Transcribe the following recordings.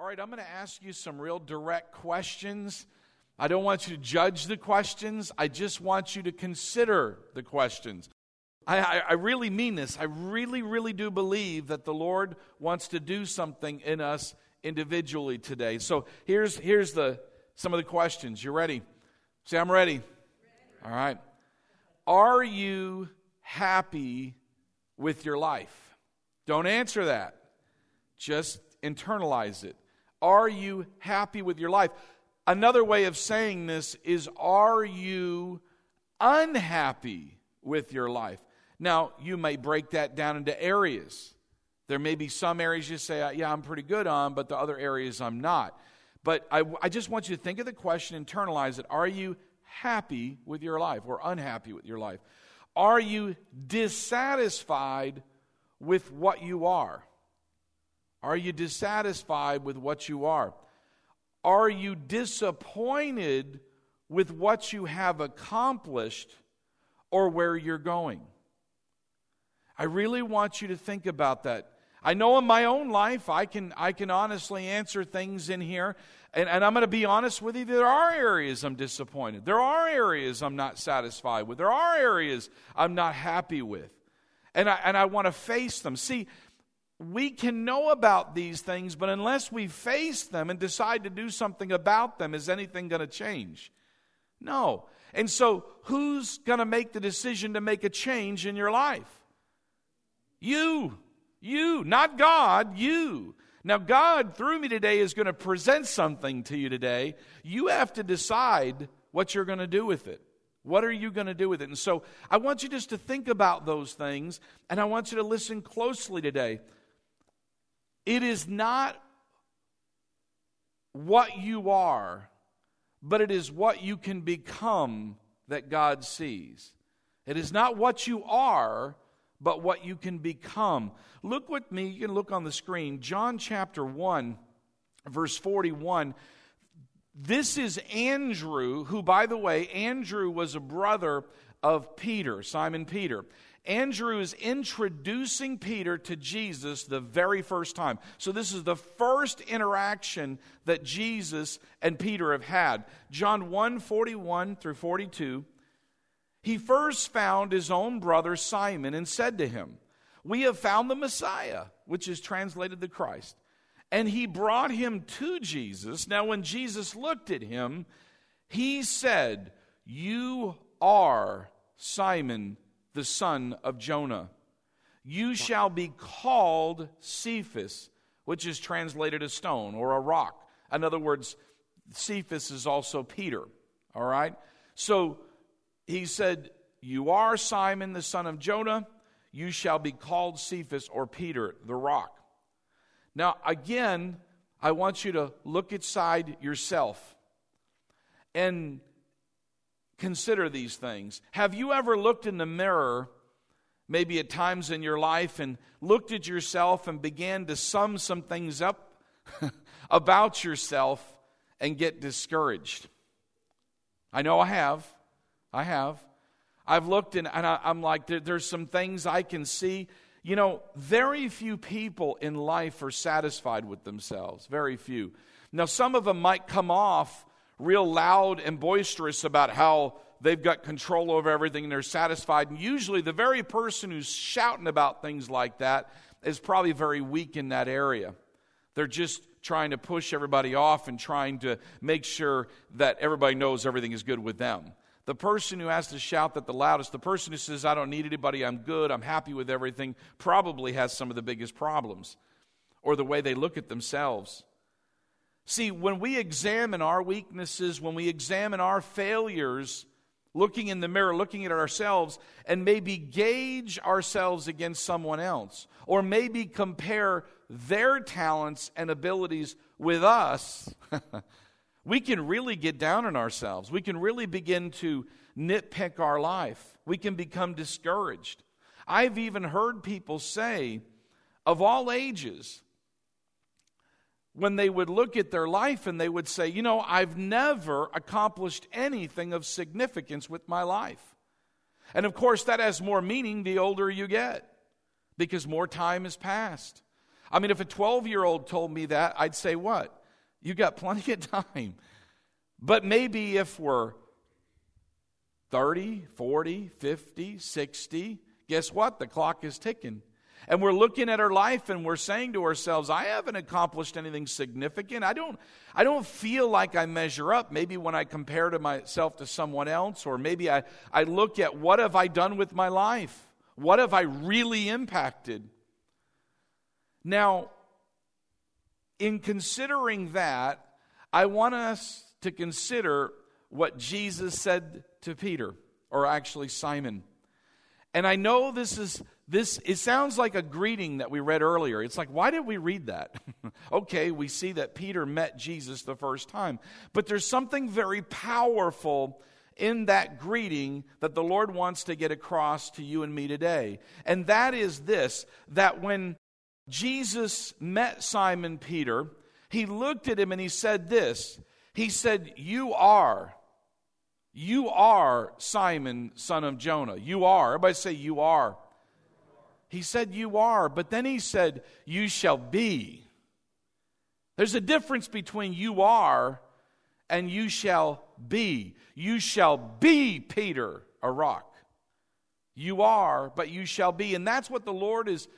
All right, I'm going to ask you some real direct questions. I don't want you to judge the questions, I just want you to consider the questions. I, I, I, really mean this. I really, really do believe that the Lord wants to do something in us individually today. So here's, here's the, some of the questions. You ready? Say, I'm ready. ready. All right. Are you happy with your life? Don't answer that. Just internalize it. Are you happy with your life? Another way of saying this is Are you unhappy with your life? Now, you may break that down into areas. There may be some areas you say, Yeah, I'm pretty good on, but the other areas I'm not. But I, I just want you to think of the question, internalize it. Are you happy with your life or unhappy with your life? Are you dissatisfied with what you are? Are you dissatisfied with what you are? Are you disappointed with what you have accomplished or where you're going? I really want you to think about that. I know in my own life, I can, I can honestly answer things in here, and, and I'm going to be honest with you. There are areas I'm disappointed. There are areas I'm not satisfied with. There are areas I'm not happy with. And I, and I want to face them. See, we can know about these things, but unless we face them and decide to do something about them, is anything going to change? No. And so, who's going to make the decision to make a change in your life? You. You. Not God, you. Now, God, through me today, is going to present something to you today. You have to decide what you're going to do with it. What are you going to do with it? And so, I want you just to think about those things, and I want you to listen closely today. It is not what you are, but it is what you can become that God sees. It is not what you are, but what you can become. Look with me, you can look on the screen, John chapter 1, verse 41. This is Andrew, who, by the way, Andrew was a brother of Peter, Simon Peter. Andrew is introducing Peter to Jesus the very first time. So, this is the first interaction that Jesus and Peter have had. John 1 41 through 42. He first found his own brother Simon and said to him, We have found the Messiah, which is translated the Christ. And he brought him to Jesus. Now, when Jesus looked at him, he said, You are Simon the son of Jonah. You shall be called Cephas, which is translated a stone or a rock. In other words, Cephas is also Peter. All right? So he said, You are Simon the son of Jonah. You shall be called Cephas or Peter, the rock. Now, again, I want you to look inside yourself and consider these things. Have you ever looked in the mirror, maybe at times in your life, and looked at yourself and began to sum some things up about yourself and get discouraged? I know I have. I have. I've looked and, and I, am like, there, there's some things I can see. You know, very few people in life are satisfied with themselves. Very few. Now, some of them might come off real loud and boisterous about how they've got control over everything and they're satisfied. And usually, the very person who's shouting about things like that is probably very weak in that area. They're just trying to push everybody off and trying to make sure that everybody knows everything is good with them. The person who has to shout that the loudest, the person who says, I don't need anybody, I'm good, I'm happy with everything, probably has some of the biggest problems or the way they look at themselves. See, when we examine our weaknesses, when we examine our failures, looking in the mirror, looking at ourselves, and maybe gauge ourselves against someone else, or maybe compare their talents and abilities with us, we can really get down on ourselves. We can really begin to nitpick our life. We can become discouraged. I've even heard people say, of all ages, when they would look at their life and they would say, You know, I've never accomplished anything of significance with my life. And of course, that has more meaning the older you get because more time has passed. I mean, if a 12 year old told me that, I'd say, What? You got plenty of time. But maybe if we're 30, 40, 50, 60, guess what? The clock is ticking. And we're looking at our life and we're saying to ourselves, I haven't accomplished anything significant. I don't, I don't feel like I measure up. Maybe when I compare to myself to someone else, or maybe I, I look at what have I done with my life? What have I really impacted? Now, in considering that, I want us to consider what Jesus said to Peter, or actually Simon. And I know this is this it sounds like a greeting that we read earlier. It's like why did we read that? okay, we see that Peter met Jesus the first time. But there's something very powerful in that greeting that the Lord wants to get across to you and me today. And that is this that when Jesus met Simon Peter, he looked at him and he said this. He said, You are, you are Simon, son of Jonah. You are. Everybody say, You are. He said, You are. But then he said, You shall be. There's a difference between you are and you shall be. You shall be, Peter, a rock. You are, but you shall be. And that's what the Lord is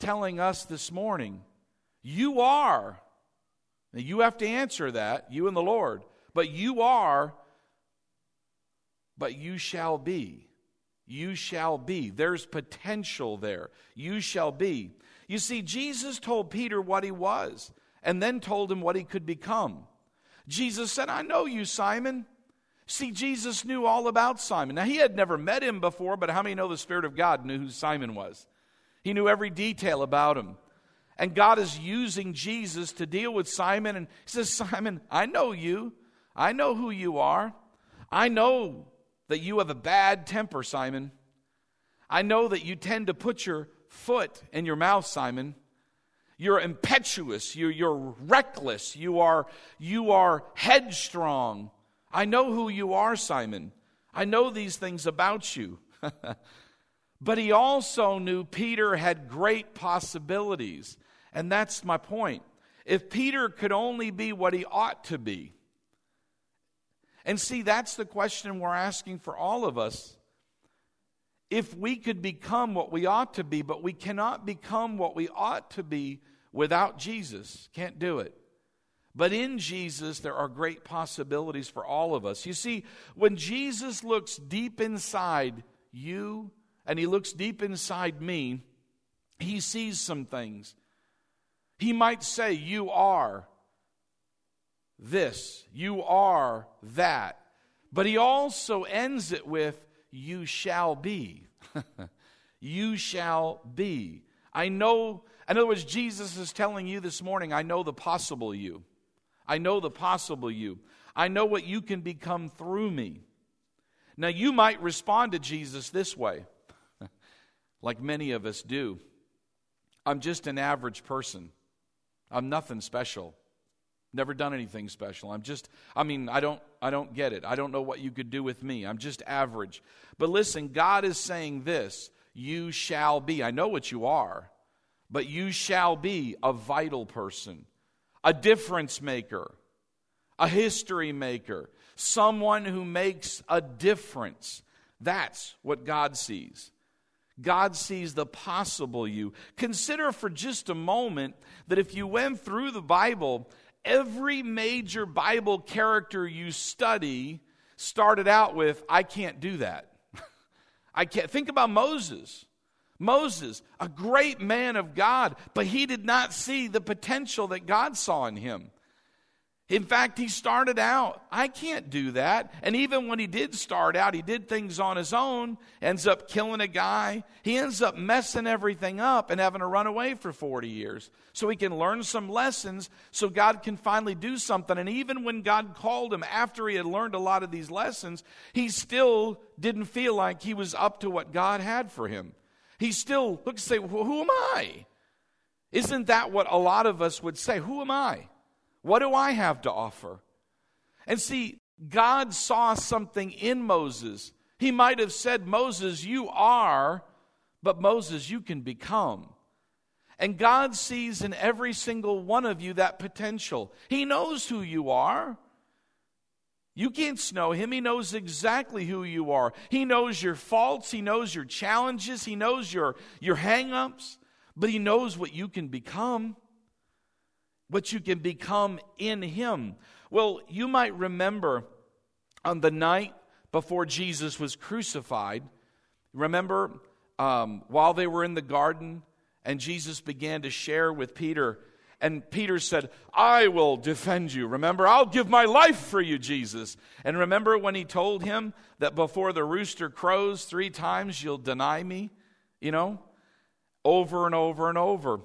telling us this morning. You are. Now, you have to answer that, you and the Lord. But you are, but you shall be. You shall be. There's potential there. You shall be. You see, Jesus told Peter what he was and then told him what he could become. Jesus said, I know you, Simon. See, Jesus knew all about Simon. Now, he had never met him before, but how many know the Spirit of God knew who Simon was? He knew every detail about him. And God is using Jesus to deal with Simon. And he says, Simon, I know you. I know who you are. I know that you have a bad temper, Simon. I know that you tend to put your foot in your mouth, Simon. You're impetuous. You're, you're reckless. You are, you are headstrong. I know who you are, Simon. I know these things about you. But he also knew Peter had great possibilities. And that's my point. If Peter could only be what he ought to be, and see, that's the question we're asking for all of us. If we could become what we ought to be, but we cannot become what we ought to be without Jesus, can't do it. But in Jesus, there are great possibilities for all of us. You see, when Jesus looks deep inside you and he looks deep inside me, he sees some things. He might say, You are this, you are that. But he also ends it with, You shall be. you shall be. I know, in other words, Jesus is telling you this morning, I know the possible you. I know the possible you. I know what you can become through me. Now, you might respond to Jesus this way like many of us do. I'm just an average person. I'm nothing special. Never done anything special. I'm just I mean, I don't I don't get it. I don't know what you could do with me. I'm just average. But listen, God is saying this, you shall be. I know what you are, but you shall be a vital person, a difference maker, a history maker, someone who makes a difference. That's what God sees. God sees the possible you. Consider for just a moment that if you went through the Bible, every major Bible character you study started out with, I can't do that. I can't. Think about Moses. Moses, a great man of God, but he did not see the potential that God saw in him. In fact, he started out, I can't do that. And even when he did start out, he did things on his own, ends up killing a guy. He ends up messing everything up and having to run away for 40 years. So he can learn some lessons so God can finally do something. And even when God called him after he had learned a lot of these lessons, he still didn't feel like he was up to what God had for him. He still looked and say, well, Who am I? Isn't that what a lot of us would say? Who am I? What do I have to offer? And see, God saw something in Moses. He might have said, Moses, you are, but Moses, you can become. And God sees in every single one of you that potential. He knows who you are. You can't snow him. He knows exactly who you are. He knows your faults. He knows your challenges. He knows your, your hang ups. But he knows what you can become, what you can become in him. Well, you might remember on the night before Jesus was crucified, remember um, while they were in the garden, and Jesus began to share with Peter. And Peter said, I will defend you. Remember, I'll give my life for you, Jesus. And remember when he told him that before the rooster crows three times, you'll deny me? You know, over and over and over.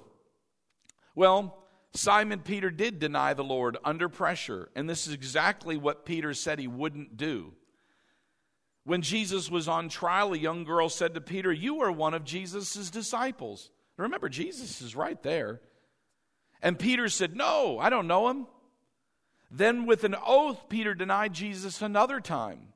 Well, Simon Peter did deny the Lord under pressure. And this is exactly what Peter said he wouldn't do. When Jesus was on trial, a young girl said to Peter, You are one of Jesus' disciples. Remember, Jesus is right there. And Peter said, No, I don't know him. Then, with an oath, Peter denied Jesus another time.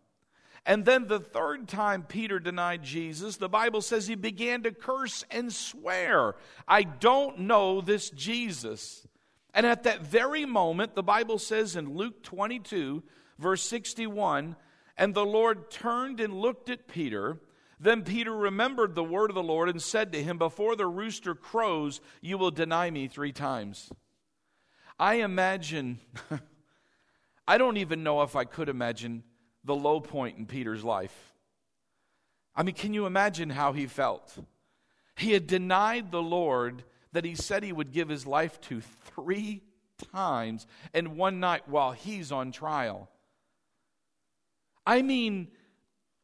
And then, the third time Peter denied Jesus, the Bible says he began to curse and swear, I don't know this Jesus. And at that very moment, the Bible says in Luke 22, verse 61, and the Lord turned and looked at Peter then Peter remembered the word of the Lord and said to him, Before the rooster crows, you will deny me three times. I imagine, I don't even know if I could imagine the low point in Peter's life. I mean, can you imagine how he felt? He had denied the Lord that he said he would give his life to three times and one night while he's on trial. I mean,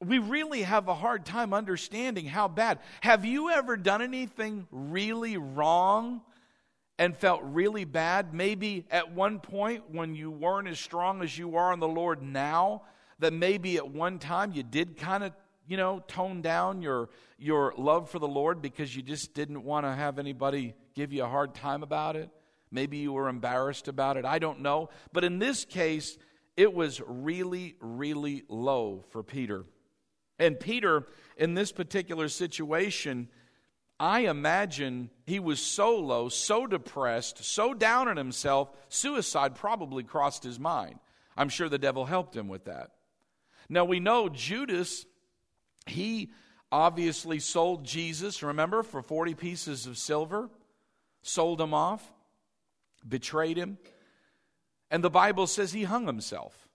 we really have a hard time understanding how bad. Have you ever done anything really wrong and felt really bad? Maybe at one point when you weren't as strong as you are in the Lord now, that maybe at one time you did kind of, you know, tone down your your love for the Lord because you just didn't want to have anybody give you a hard time about it. Maybe you were embarrassed about it. I don't know. But in this case, it was really, really low for Peter. And Peter, in this particular situation, I imagine he was so low, so depressed, so down on himself, suicide probably crossed his mind. I'm sure the devil helped him with that. Now we know Judas, he obviously sold Jesus, remember, for 40 pieces of silver, sold him off, betrayed him. And the Bible says he hung himself.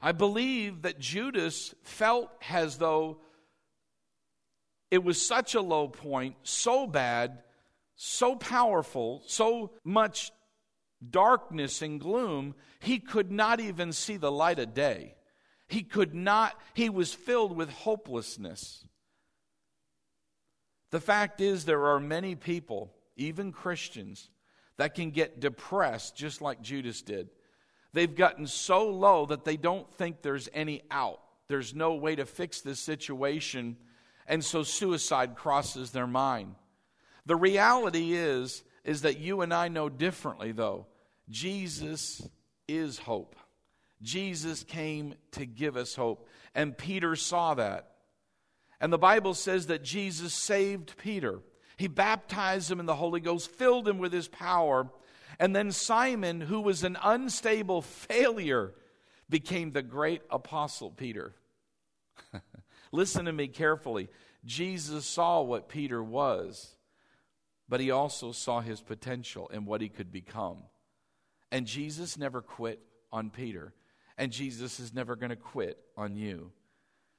I believe that Judas felt as though it was such a low point, so bad, so powerful, so much darkness and gloom, he could not even see the light of day. He could not, he was filled with hopelessness. The fact is, there are many people, even Christians, that can get depressed just like Judas did. They've gotten so low that they don't think there's any out. There's no way to fix this situation. And so suicide crosses their mind. The reality is is that you and I know differently though. Jesus is hope. Jesus came to give us hope, and Peter saw that. And the Bible says that Jesus saved Peter. He baptized him in the Holy Ghost, filled him with his power, and then Simon, who was an unstable failure, became the great apostle Peter. Listen to me carefully. Jesus saw what Peter was, but he also saw his potential and what he could become. And Jesus never quit on Peter, and Jesus is never going to quit on you.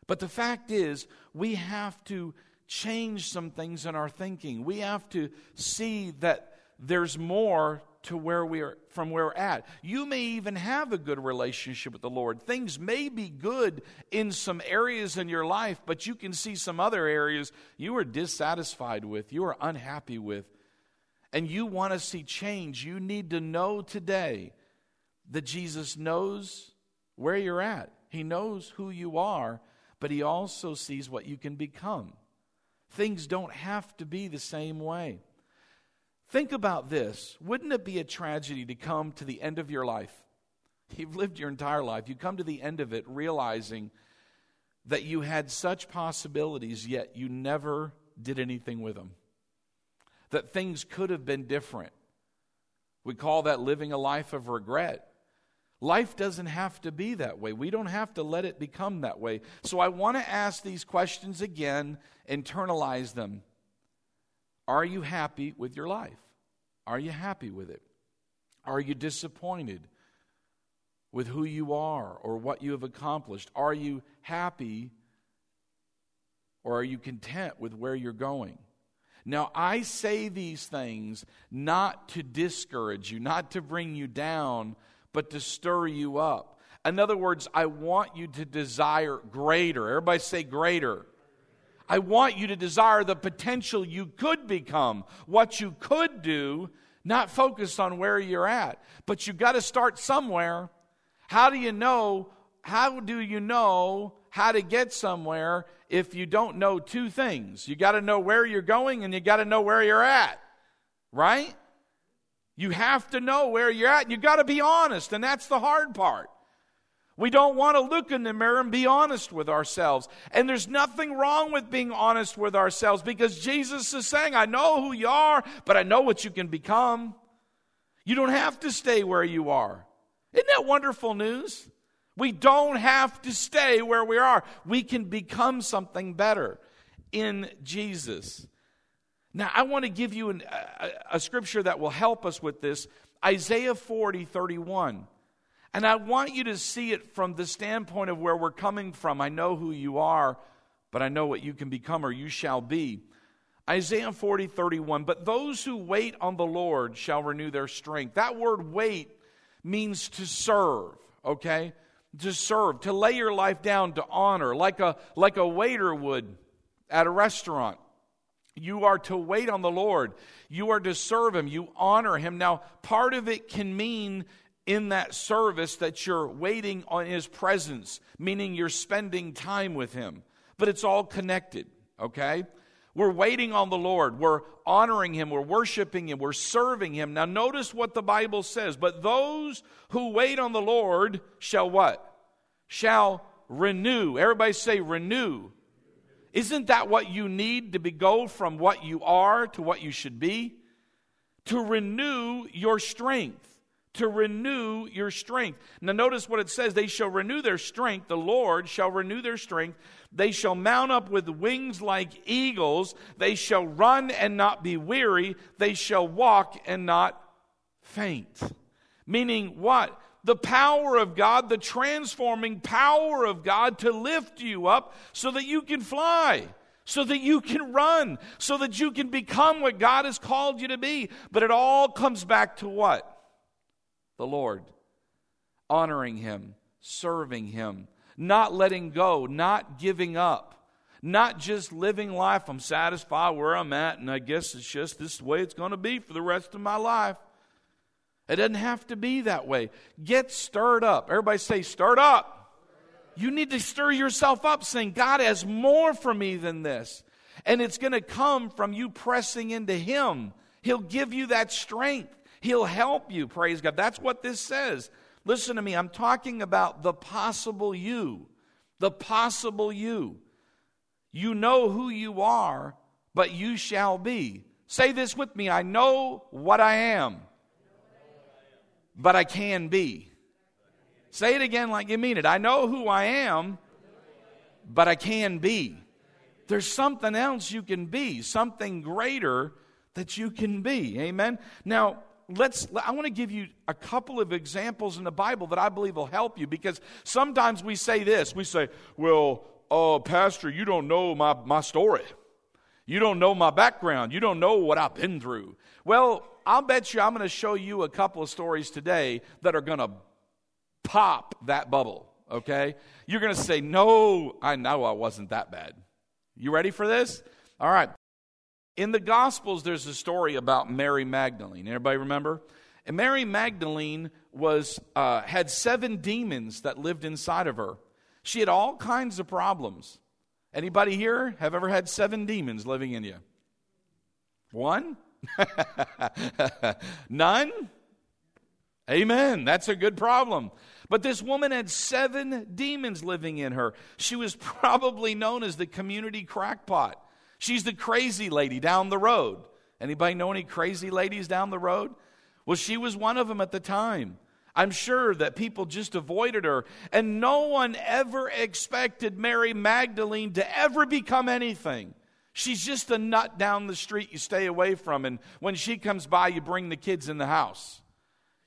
But the fact is, we have to change some things in our thinking. We have to see that there's more to where we are from where we're at. You may even have a good relationship with the Lord. Things may be good in some areas in your life, but you can see some other areas you are dissatisfied with, you are unhappy with, and you want to see change. You need to know today that Jesus knows where you're at. He knows who you are, but he also sees what you can become. Things don't have to be the same way. Think about this. Wouldn't it be a tragedy to come to the end of your life? You've lived your entire life. You come to the end of it realizing that you had such possibilities, yet you never did anything with them. that things could have been different. We call that living a life of regret. Life doesn't have to be that way. We don't have to let it become that way. So I want to ask these questions again, internalize them. Are you happy with your life? Are you happy with it? Are you disappointed with who you are or what you have accomplished? Are you happy or are you content with where you're going? Now, I say these things not to discourage you, not to bring you down, but to stir you up. In other words, I want you to desire greater. Everybody say greater. I want you to desire the potential you could become, what you could do, not focus on where you're at. But you've got to start somewhere. How do you know? How do you know how to get somewhere if you don't know two things? You got to know where you're going and you got to know where you're at. Right? You have to know where you're at. You got to be honest, and that's the hard part. We don't want to look in the mirror and be honest with ourselves. And there's nothing wrong with being honest with ourselves because Jesus is saying, I know who you are, but I know what you can become. You don't have to stay where you are. Isn't that wonderful news? We don't have to stay where we are. We can become something better in Jesus. Now, I want to give you an, a, a scripture that will help us with this Isaiah 40, 31. And I want you to see it from the standpoint of where we're coming from. I know who you are, but I know what you can become or you shall be. Isaiah 40, 31. But those who wait on the Lord shall renew their strength. That word wait means to serve, okay? To serve, to lay your life down to honor, like a, like a waiter would at a restaurant. You are to wait on the Lord. You are to serve Him. You honor Him. Now, part of it can mean in that service that you're waiting on His presence, meaning you're spending time with Him. But it's all connected, okay? We're waiting on the Lord. We're honoring Him. We're worshiping Him. We're serving Him. Now, notice what the Bible says. But those who wait on the Lord shall what? Shall renew. Everybody say renew. Isn't that what you need to be, go from what you are to what you should be? To renew your strength to renew your strength. Now, notice what it says they shall renew their strength. The Lord shall renew their strength. They shall mount up with wings like eagles. They shall run and not be weary. They shall walk and not faint. Meaning what? The power of God, the transforming power of God to lift you up so that you can fly so that you can run, so that you can become what God has called you to be. But it all comes back to what? The Lord. Honoring Him, serving Him, not letting go, not giving up. Not just living life, I'm satisfied where I'm at, and I guess it's just this way it's going to be for the rest of my life. It doesn't have to be that way. Get stirred up. Everybody say, stirred up. You need to stir yourself up, saying, God has more for me than this. And it's going to come from you pressing into Him. He'll give you that strength, He'll help you. Praise God. That's what this says. Listen to me. I'm talking about the possible you. The possible you. You know who you are, but you shall be. Say this with me I know what I am, but I can be. Say it again like you mean it. I know who I am, but I can be. There's something else you can be, something greater that you can be. Amen. Now, let's i want to give you a couple of examples in the bible that i believe will help you because sometimes we say this we say well uh, pastor you don't know my, my story you don't know my background you don't know what i've been through well i'll bet you i'm going to show you a couple of stories today that are going to pop that bubble okay you're going to say no i know i wasn't that bad you ready for this all right in the Gospels, there's a story about Mary Magdalene. Everybody remember? And Mary Magdalene was, uh, had seven demons that lived inside of her. She had all kinds of problems. Anybody here have ever had seven demons living in you? One? None? Amen. That's a good problem. But this woman had seven demons living in her. She was probably known as the community crackpot. She's the crazy lady down the road. Anybody know any crazy ladies down the road? Well, she was one of them at the time. I'm sure that people just avoided her, and no one ever expected Mary Magdalene to ever become anything. She's just a nut down the street you stay away from, and when she comes by, you bring the kids in the house.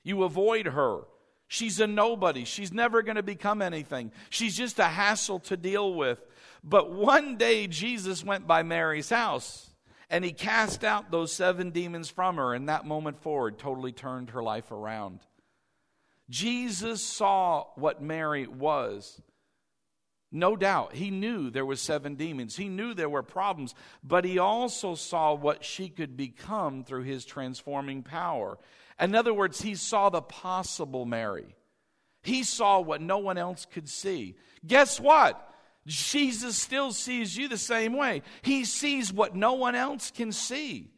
You avoid her. She's a nobody. She's never going to become anything. She's just a hassle to deal with. But one day, Jesus went by Mary's house and he cast out those seven demons from her, and that moment forward totally turned her life around. Jesus saw what Mary was. No doubt, he knew there were seven demons. He knew there were problems, but he also saw what she could become through his transforming power. In other words, he saw the possible Mary. He saw what no one else could see. Guess what? Jesus still sees you the same way. He sees what no one else can see.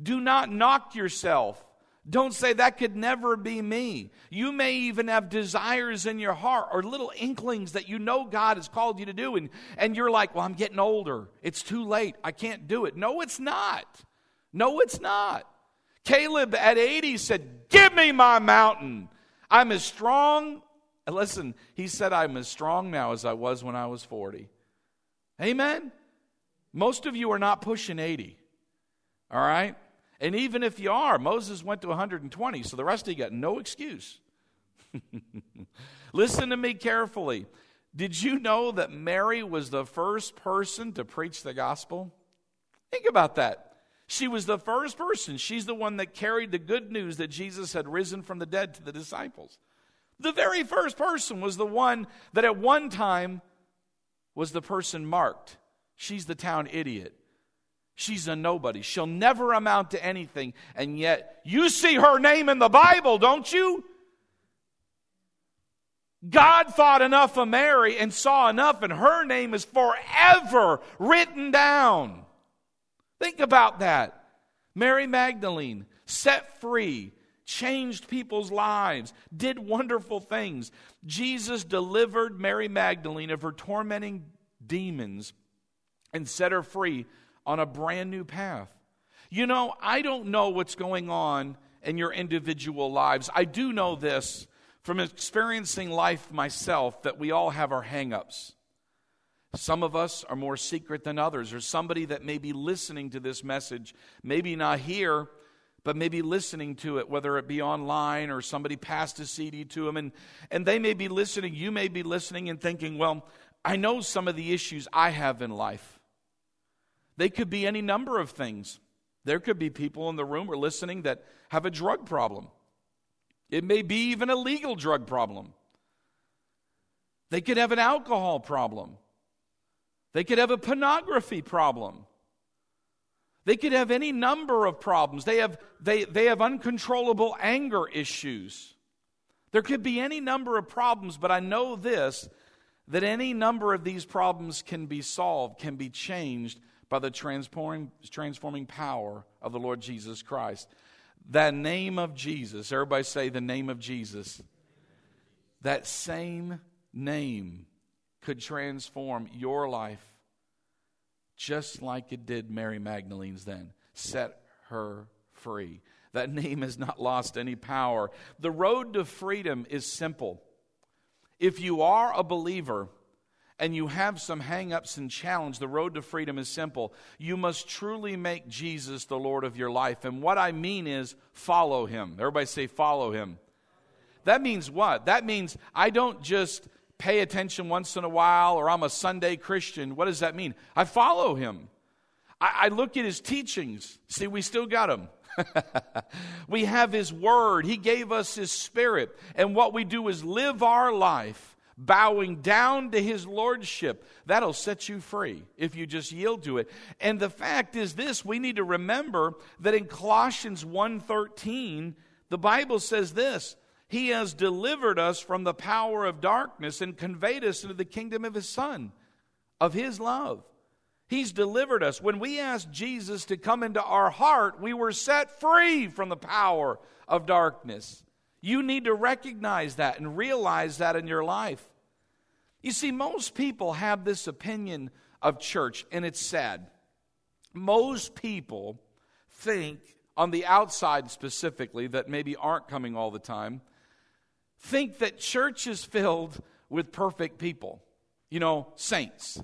Do not knock yourself. Don't say that could never be me. You may even have desires in your heart or little inklings that you know God has called you to do, and, and you're like, Well, I'm getting older. It's too late. I can't do it. No, it's not. No, it's not. Caleb at 80 said, Give me my mountain. I'm as strong. Listen, he said, I'm as strong now as I was when I was 40. Amen? Most of you are not pushing 80. All right? And even if you are, Moses went to 120, so the rest of you got no excuse. Listen to me carefully. Did you know that Mary was the first person to preach the gospel? Think about that. She was the first person. She's the one that carried the good news that Jesus had risen from the dead to the disciples. The very first person was the one that at one time was the person marked. She's the town idiot. She's a nobody. She'll never amount to anything. And yet, you see her name in the Bible, don't you? God thought enough of Mary and saw enough, and her name is forever written down. Think about that. Mary Magdalene, set free, changed people's lives, did wonderful things. Jesus delivered Mary Magdalene of her tormenting demons and set her free on a brand new path. You know, I don't know what's going on in your individual lives. I do know this from experiencing life myself that we all have our hangups. Some of us are more secret than others, or somebody that may be listening to this message, maybe not here, but maybe listening to it, whether it be online or somebody passed a CD to them, and, and they may be listening, you may be listening and thinking, well, I know some of the issues I have in life. They could be any number of things. There could be people in the room or listening that have a drug problem. It may be even a legal drug problem. They could have an alcohol problem. They could have a pornography problem. They could have any number of problems. They have, they, they have uncontrollable anger issues. There could be any number of problems, but I know this that any number of these problems can be solved, can be changed by the transforming, transforming power of the Lord Jesus Christ. That name of Jesus, everybody say the name of Jesus. That same name could transform your life just like it did Mary Magdalene's then. Set her free. That name has not lost any power. The road to freedom is simple. If you are a believer, and you have some hangups and challenge, the road to freedom is simple. You must truly make Jesus the Lord of your life. And what I mean is follow him. Everybody say, follow him. That means what? That means I don't just pay attention once in a while or I'm a Sunday Christian. What does that mean? I follow him. I, I look at his teachings. See, we still got him. we have his word. He gave us his spirit. And what we do is live our life bowing down to his lordship. That'll set you free if you just yield to it. And the fact is this, we need to remember that in Colossians 1:13, the Bible says this, he has delivered us from the power of darkness and conveyed us into the kingdom of his son, of his love. He's delivered us. When we asked Jesus to come into our heart, we were set free from the power of darkness. You need to recognize that and realize that in your life. You see, most people have this opinion of church, and it's sad. Most people think, on the outside specifically, that maybe aren't coming all the time, think that church is filled with perfect people, you know, saints.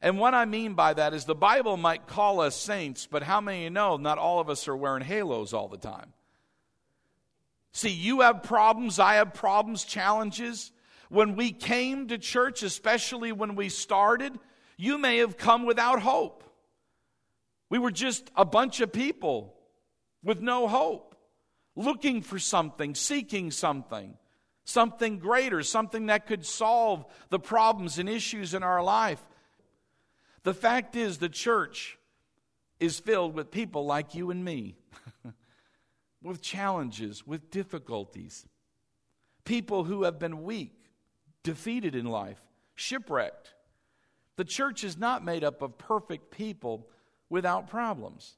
And what I mean by that is the Bible might call us saints, but how many you know not all of us are wearing halos all the time? See, you have problems, I have problems, challenges. When we came to church, especially when we started, you may have come without hope. We were just a bunch of people with no hope, looking for something, seeking something, something greater, something that could solve the problems and issues in our life. The fact is, the church is filled with people like you and me, with challenges, with difficulties, people who have been weak, defeated in life, shipwrecked. The church is not made up of perfect people without problems.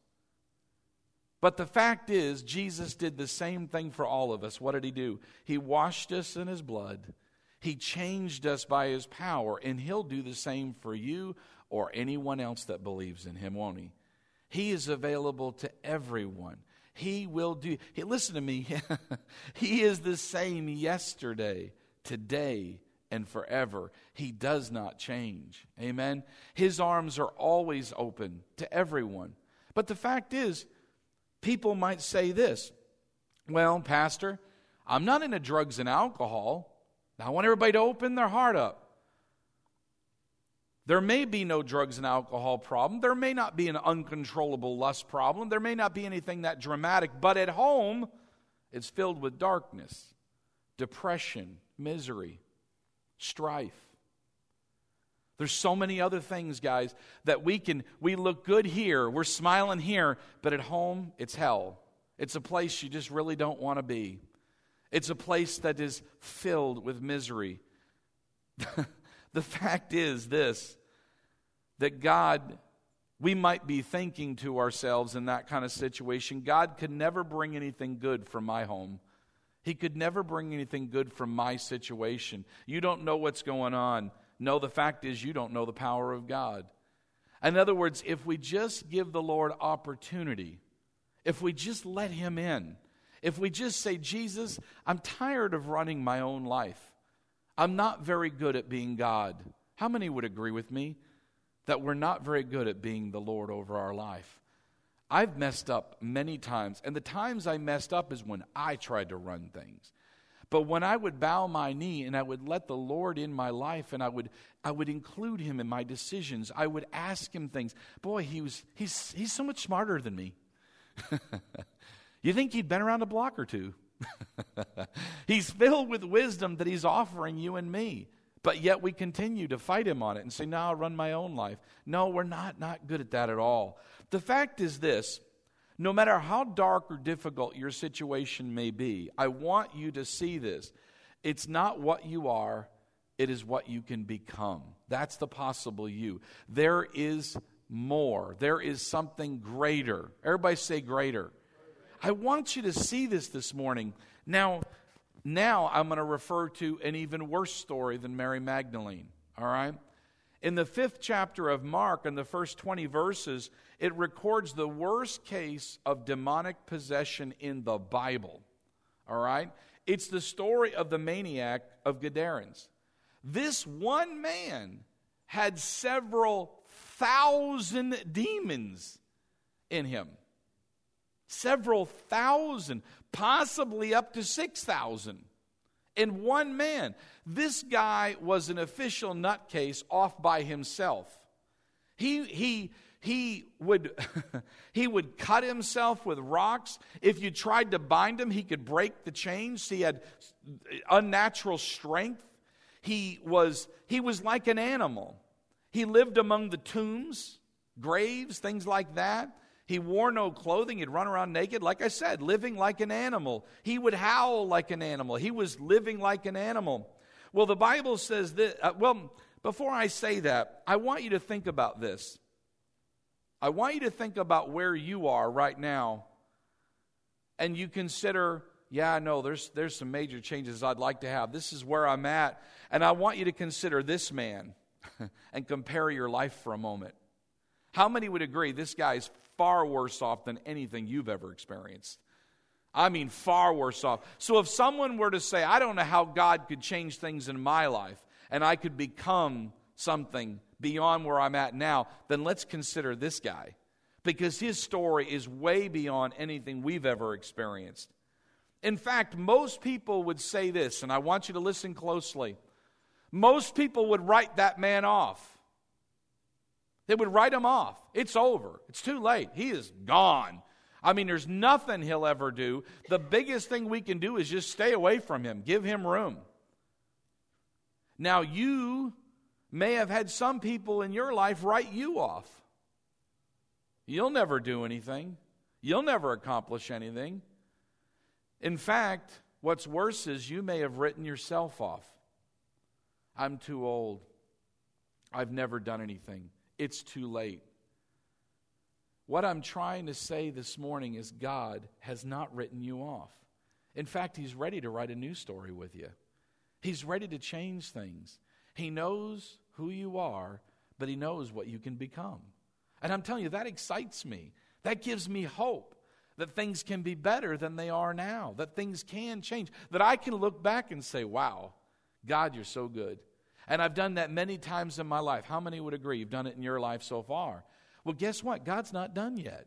But the fact is, Jesus did the same thing for all of us. What did he do? He washed us in his blood. He changed us by his power, and he'll do the same for you or anyone else that believes in him, won't he? He is available to everyone. He will do. Hey, listen to me. he is the same yesterday, today, and forever. He does not change. Amen. His arms are always open to everyone. But the fact is, people might say this Well, Pastor, I'm not into drugs and alcohol. I want everybody to open their heart up. There may be no drugs and alcohol problem. There may not be an uncontrollable lust problem. There may not be anything that dramatic. But at home, it's filled with darkness, depression, misery, strife. There's so many other things, guys, that we can, we look good here, we're smiling here, but at home, it's hell. It's a place you just really don't want to be. It's a place that is filled with misery. the fact is this that God, we might be thinking to ourselves in that kind of situation, God could never bring anything good from my home. He could never bring anything good from my situation. You don't know what's going on. No, the fact is, you don't know the power of God. In other words, if we just give the Lord opportunity, if we just let Him in, if we just say, Jesus, I'm tired of running my own life, I'm not very good at being God. How many would agree with me that we're not very good at being the Lord over our life? I've messed up many times, and the times I messed up is when I tried to run things. But when I would bow my knee and I would let the Lord in my life and I would I would include him in my decisions, I would ask him things. Boy, he was he's he's so much smarter than me. you think he'd been around a block or two? he's filled with wisdom that he's offering you and me. But yet we continue to fight him on it and say, "No, I'll run my own life." No, we're not not good at that at all. The fact is this no matter how dark or difficult your situation may be, I want you to see this. It's not what you are, it is what you can become. That's the possible you. There is more, there is something greater. Everybody say greater. I want you to see this this morning. Now, now I'm going to refer to an even worse story than Mary Magdalene, all right? In the fifth chapter of Mark, in the first 20 verses, it records the worst case of demonic possession in the Bible. All right? It's the story of the maniac of Gadarenes. This one man had several thousand demons in him. Several thousand, possibly up to 6,000 in one man. This guy was an official nutcase off by himself. He, he, he would he would cut himself with rocks. If you tried to bind him he could break the chains. He had unnatural strength. He was he was like an animal. He lived among the tombs graves things like that he wore no clothing he'd run around naked like i said living like an animal he would howl like an animal he was living like an animal well the bible says that uh, well before i say that i want you to think about this I want you to think about where you are right now and you consider, yeah, I know there's, there's some major changes I'd like to have. This is where I'm at. And I want you to consider this man and compare your life for a moment. How many would agree this guy's far worse off than anything you've ever experienced. I mean, far worse off. So if someone were to say, I don't know how God could change things in my life and I could become something beyond where I'm at now, then let's consider this guy because his story is way beyond anything we've ever experienced. In fact, most people would say this, and I want you to listen closely. Most people would write that man off. They would write him off. It's over. It's too late. He is gone. I mean, there's nothing he'll ever do. The biggest thing we can do is just stay away from him, give him room. Now, you may have had some people in your life write you off. You'll never do anything, you'll never accomplish anything. In fact, what's worse is you may have written yourself off. I'm too old. I've never done anything. It's too late. What I'm trying to say this morning is God has not written you off. In fact, He's ready to write a new story with you. He's ready to change things. He knows who you are, but He knows what you can become. And I'm telling you, that excites me. That gives me hope that things can be better than they are now, that things can change, that I can look back and say, wow, God, you're so good. And I've done that many times in my life. How many would agree you've done it in your life so far? Well, guess what? God's not done yet.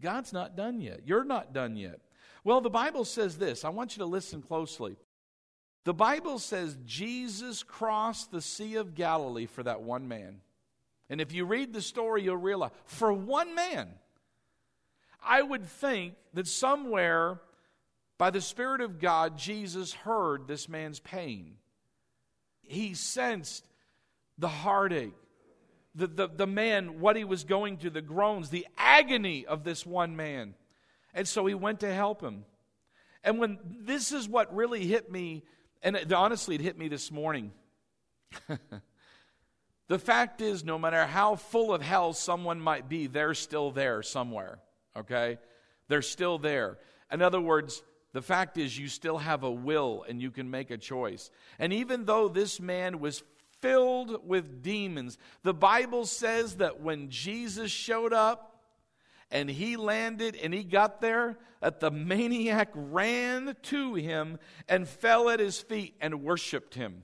God's not done yet. You're not done yet. Well, the Bible says this. I want you to listen closely. The Bible says Jesus crossed the Sea of Galilee for that one man. And if you read the story, you'll realize for one man, I would think that somewhere by the Spirit of God, Jesus heard this man's pain. He sensed the heartache, the, the, the man, what he was going through, the groans, the agony of this one man. And so he went to help him. And when this is what really hit me, and it, honestly, it hit me this morning. the fact is, no matter how full of hell someone might be, they're still there somewhere, okay? They're still there. In other words, the fact is, you still have a will and you can make a choice. And even though this man was filled with demons. The Bible says that when Jesus showed up and he landed and he got there, that the maniac ran to him and fell at his feet and worshiped him.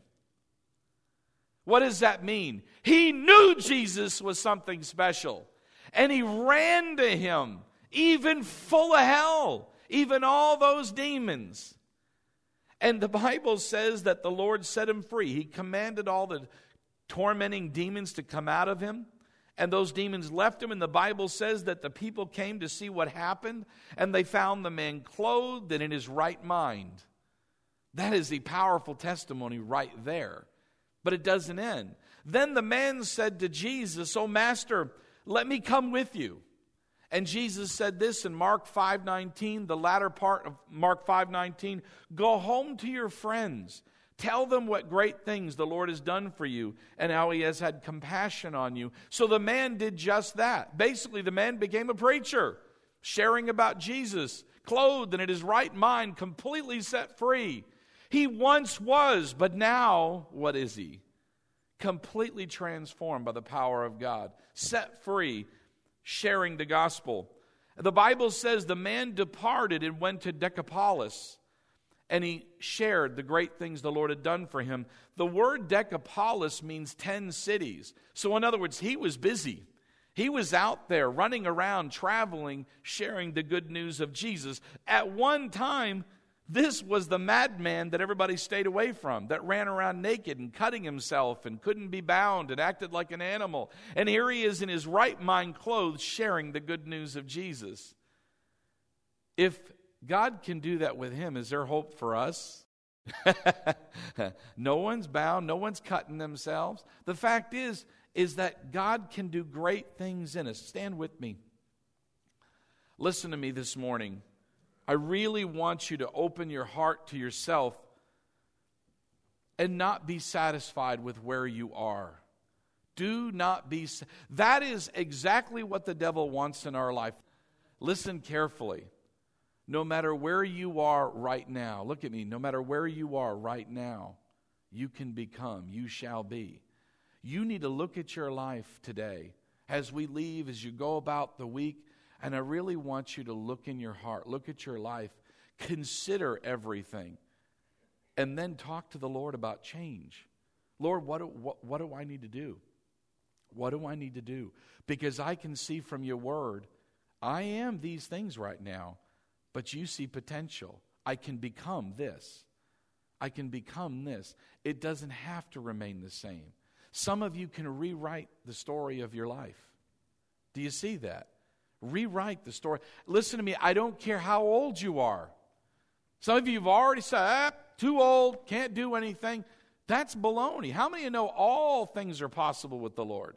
What does that mean? He knew Jesus was something special and he ran to him, even full of hell, even all those demons. And the Bible says that the Lord set him free. He commanded all the tormenting demons to come out of him. And those demons left him. And the Bible says that the people came to see what happened. And they found the man clothed and in his right mind. That is the powerful testimony right there. But it doesn't end. Then the man said to Jesus, Oh, Master, let me come with you. And Jesus said this in Mark 5:19, the latter part of Mark 5:19, "Go home to your friends. Tell them what great things the Lord has done for you and how he has had compassion on you." So the man did just that. Basically, the man became a preacher, sharing about Jesus, clothed and in his right mind, completely set free. He once was, but now what is he? Completely transformed by the power of God, set free sharing the gospel. The Bible says the man departed and went to Decapolis and he shared the great things the Lord had done for him. The word Decapolis means 10 cities. So, in other words, he was busy. He was out there running around, traveling, sharing the good news of Jesus. At one time, this was the madman that everybody stayed away from, that ran around naked and cutting himself and couldn't be bound and acted like an animal. And here he is in his right mind clothes sharing the good news of Jesus. If God can do that with him, is there hope for us? no one's bound, no one's cutting themselves. The fact is is that God can do great things in us. Stand with me. Listen to me this morning. I really want you to open your heart to yourself and not be satisfied with where you are. Do not be. That is exactly what the devil wants in our life. Listen carefully. No matter where you are right now, look at me, no matter where you are right now, you can become, you shall be. You need to look at your life today as we leave, as you go about the week And I really want you to look in your heart, look at your life, consider everything, and then talk to the Lord about change. Lord, what do, what, what do I need to do? What do I need to do? Because I can see from your word, I am these things right now, but you see potential. I can become this. I can become this. It doesn't have to remain the same. Some of you can rewrite the story of your life. Do you see that? Rewrite the story. Listen to me, I don't care how old you are. Some of you have already said, ah, too old, can't do anything. That's baloney. How many of you know all things are possible with the Lord?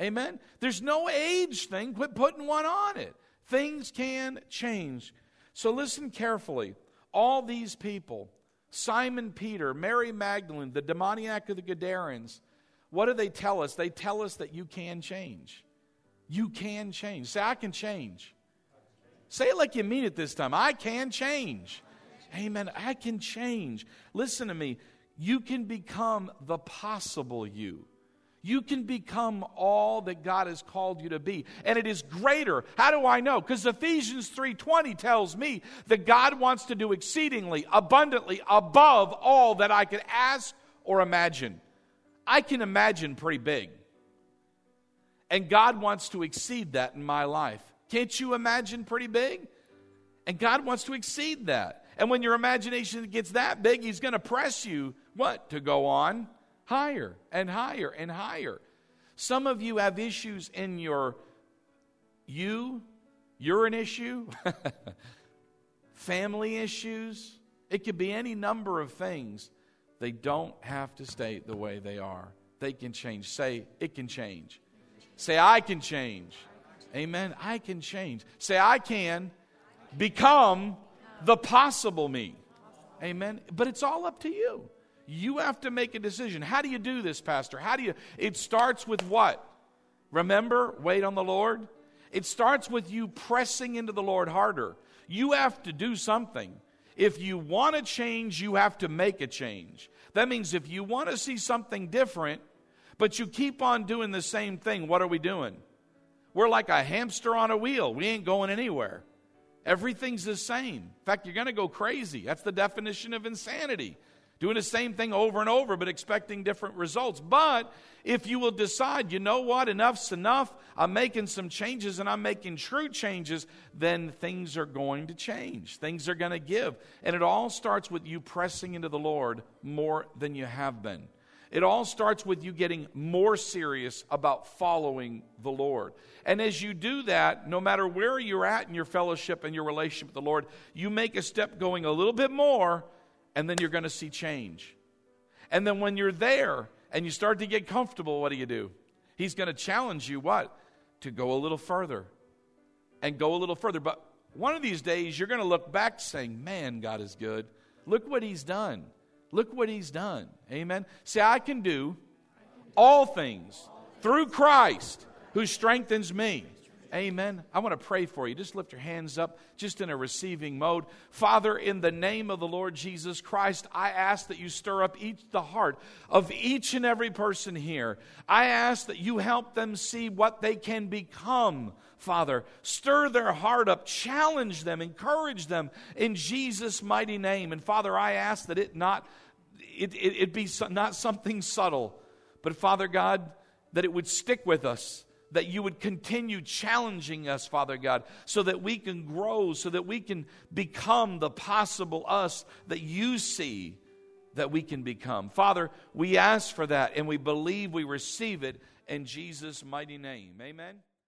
Amen? There's no age thing. Quit putting one on it. Things can change. So listen carefully. All these people, Simon Peter, Mary Magdalene, the demoniac of the Gadarenes, what do they tell us? They tell us that you can change. You can change. Say, I can change. Say it like you mean it this time. I can change. Amen. I can change. Listen to me. You can become the possible you. You can become all that God has called you to be. And it is greater. How do I know? Because Ephesians 3:20 tells me that God wants to do exceedingly abundantly above all that I could ask or imagine. I can imagine pretty big. And God wants to exceed that in my life. Can't you imagine pretty big? And God wants to exceed that. And when your imagination gets that big, He's going to press you, what? To go on higher and higher and higher. Some of you have issues in your you, you're an issue, family issues. It could be any number of things. They don't have to stay the way they are. They can change. Say, it can change. Say, I can change. Amen. I can change. Say, I can become the possible me. Amen. But it's all up to you. You have to make a decision. How do you do this, Pastor? How do you? It starts with what? Remember, wait on the Lord. It starts with you pressing into the Lord harder. You have to do something. If you want to change, you have to make a change. That means if you want to see something different, but you keep on doing the same thing, what are we doing? We're like a hamster on a wheel. We ain't going anywhere. Everything's the same. In fact, you're going to go crazy. That's the definition of insanity doing the same thing over and over, but expecting different results. But if you will decide, you know what, enough's enough, I'm making some changes and I'm making true changes, then things are going to change. Things are going to give. And it all starts with you pressing into the Lord more than you have been. It all starts with you getting more serious about following the Lord. And as you do that, no matter where you're at in your fellowship and your relationship with the Lord, you make a step going a little bit more and then you're going to see change. And then when you're there and you start to get comfortable, what do you do? He's going to challenge you what? To go a little further and go a little further. But one of these days, you're going to look back saying, Man, God is good. Look what He's done. Look what He's done. Amen. Say, I can do all things through Christ who strengthens me. Amen. I want to pray for you. Just lift your hands up, just in a receiving mode. Father, in the name of the Lord Jesus Christ, I ask that you stir up each the heart of each and every person here. I ask that you help them see what they can become. Father, stir their heart up, challenge them, encourage them in Jesus' mighty name. And Father, I ask that it not it, it, it be not something subtle, but Father God, that it would stick with us that you would continue challenging us, Father God, so that we can grow, so that we can become the possible us that you see that we can become. Father, we ask for that and we believe we receive it in Jesus' mighty name. Amen.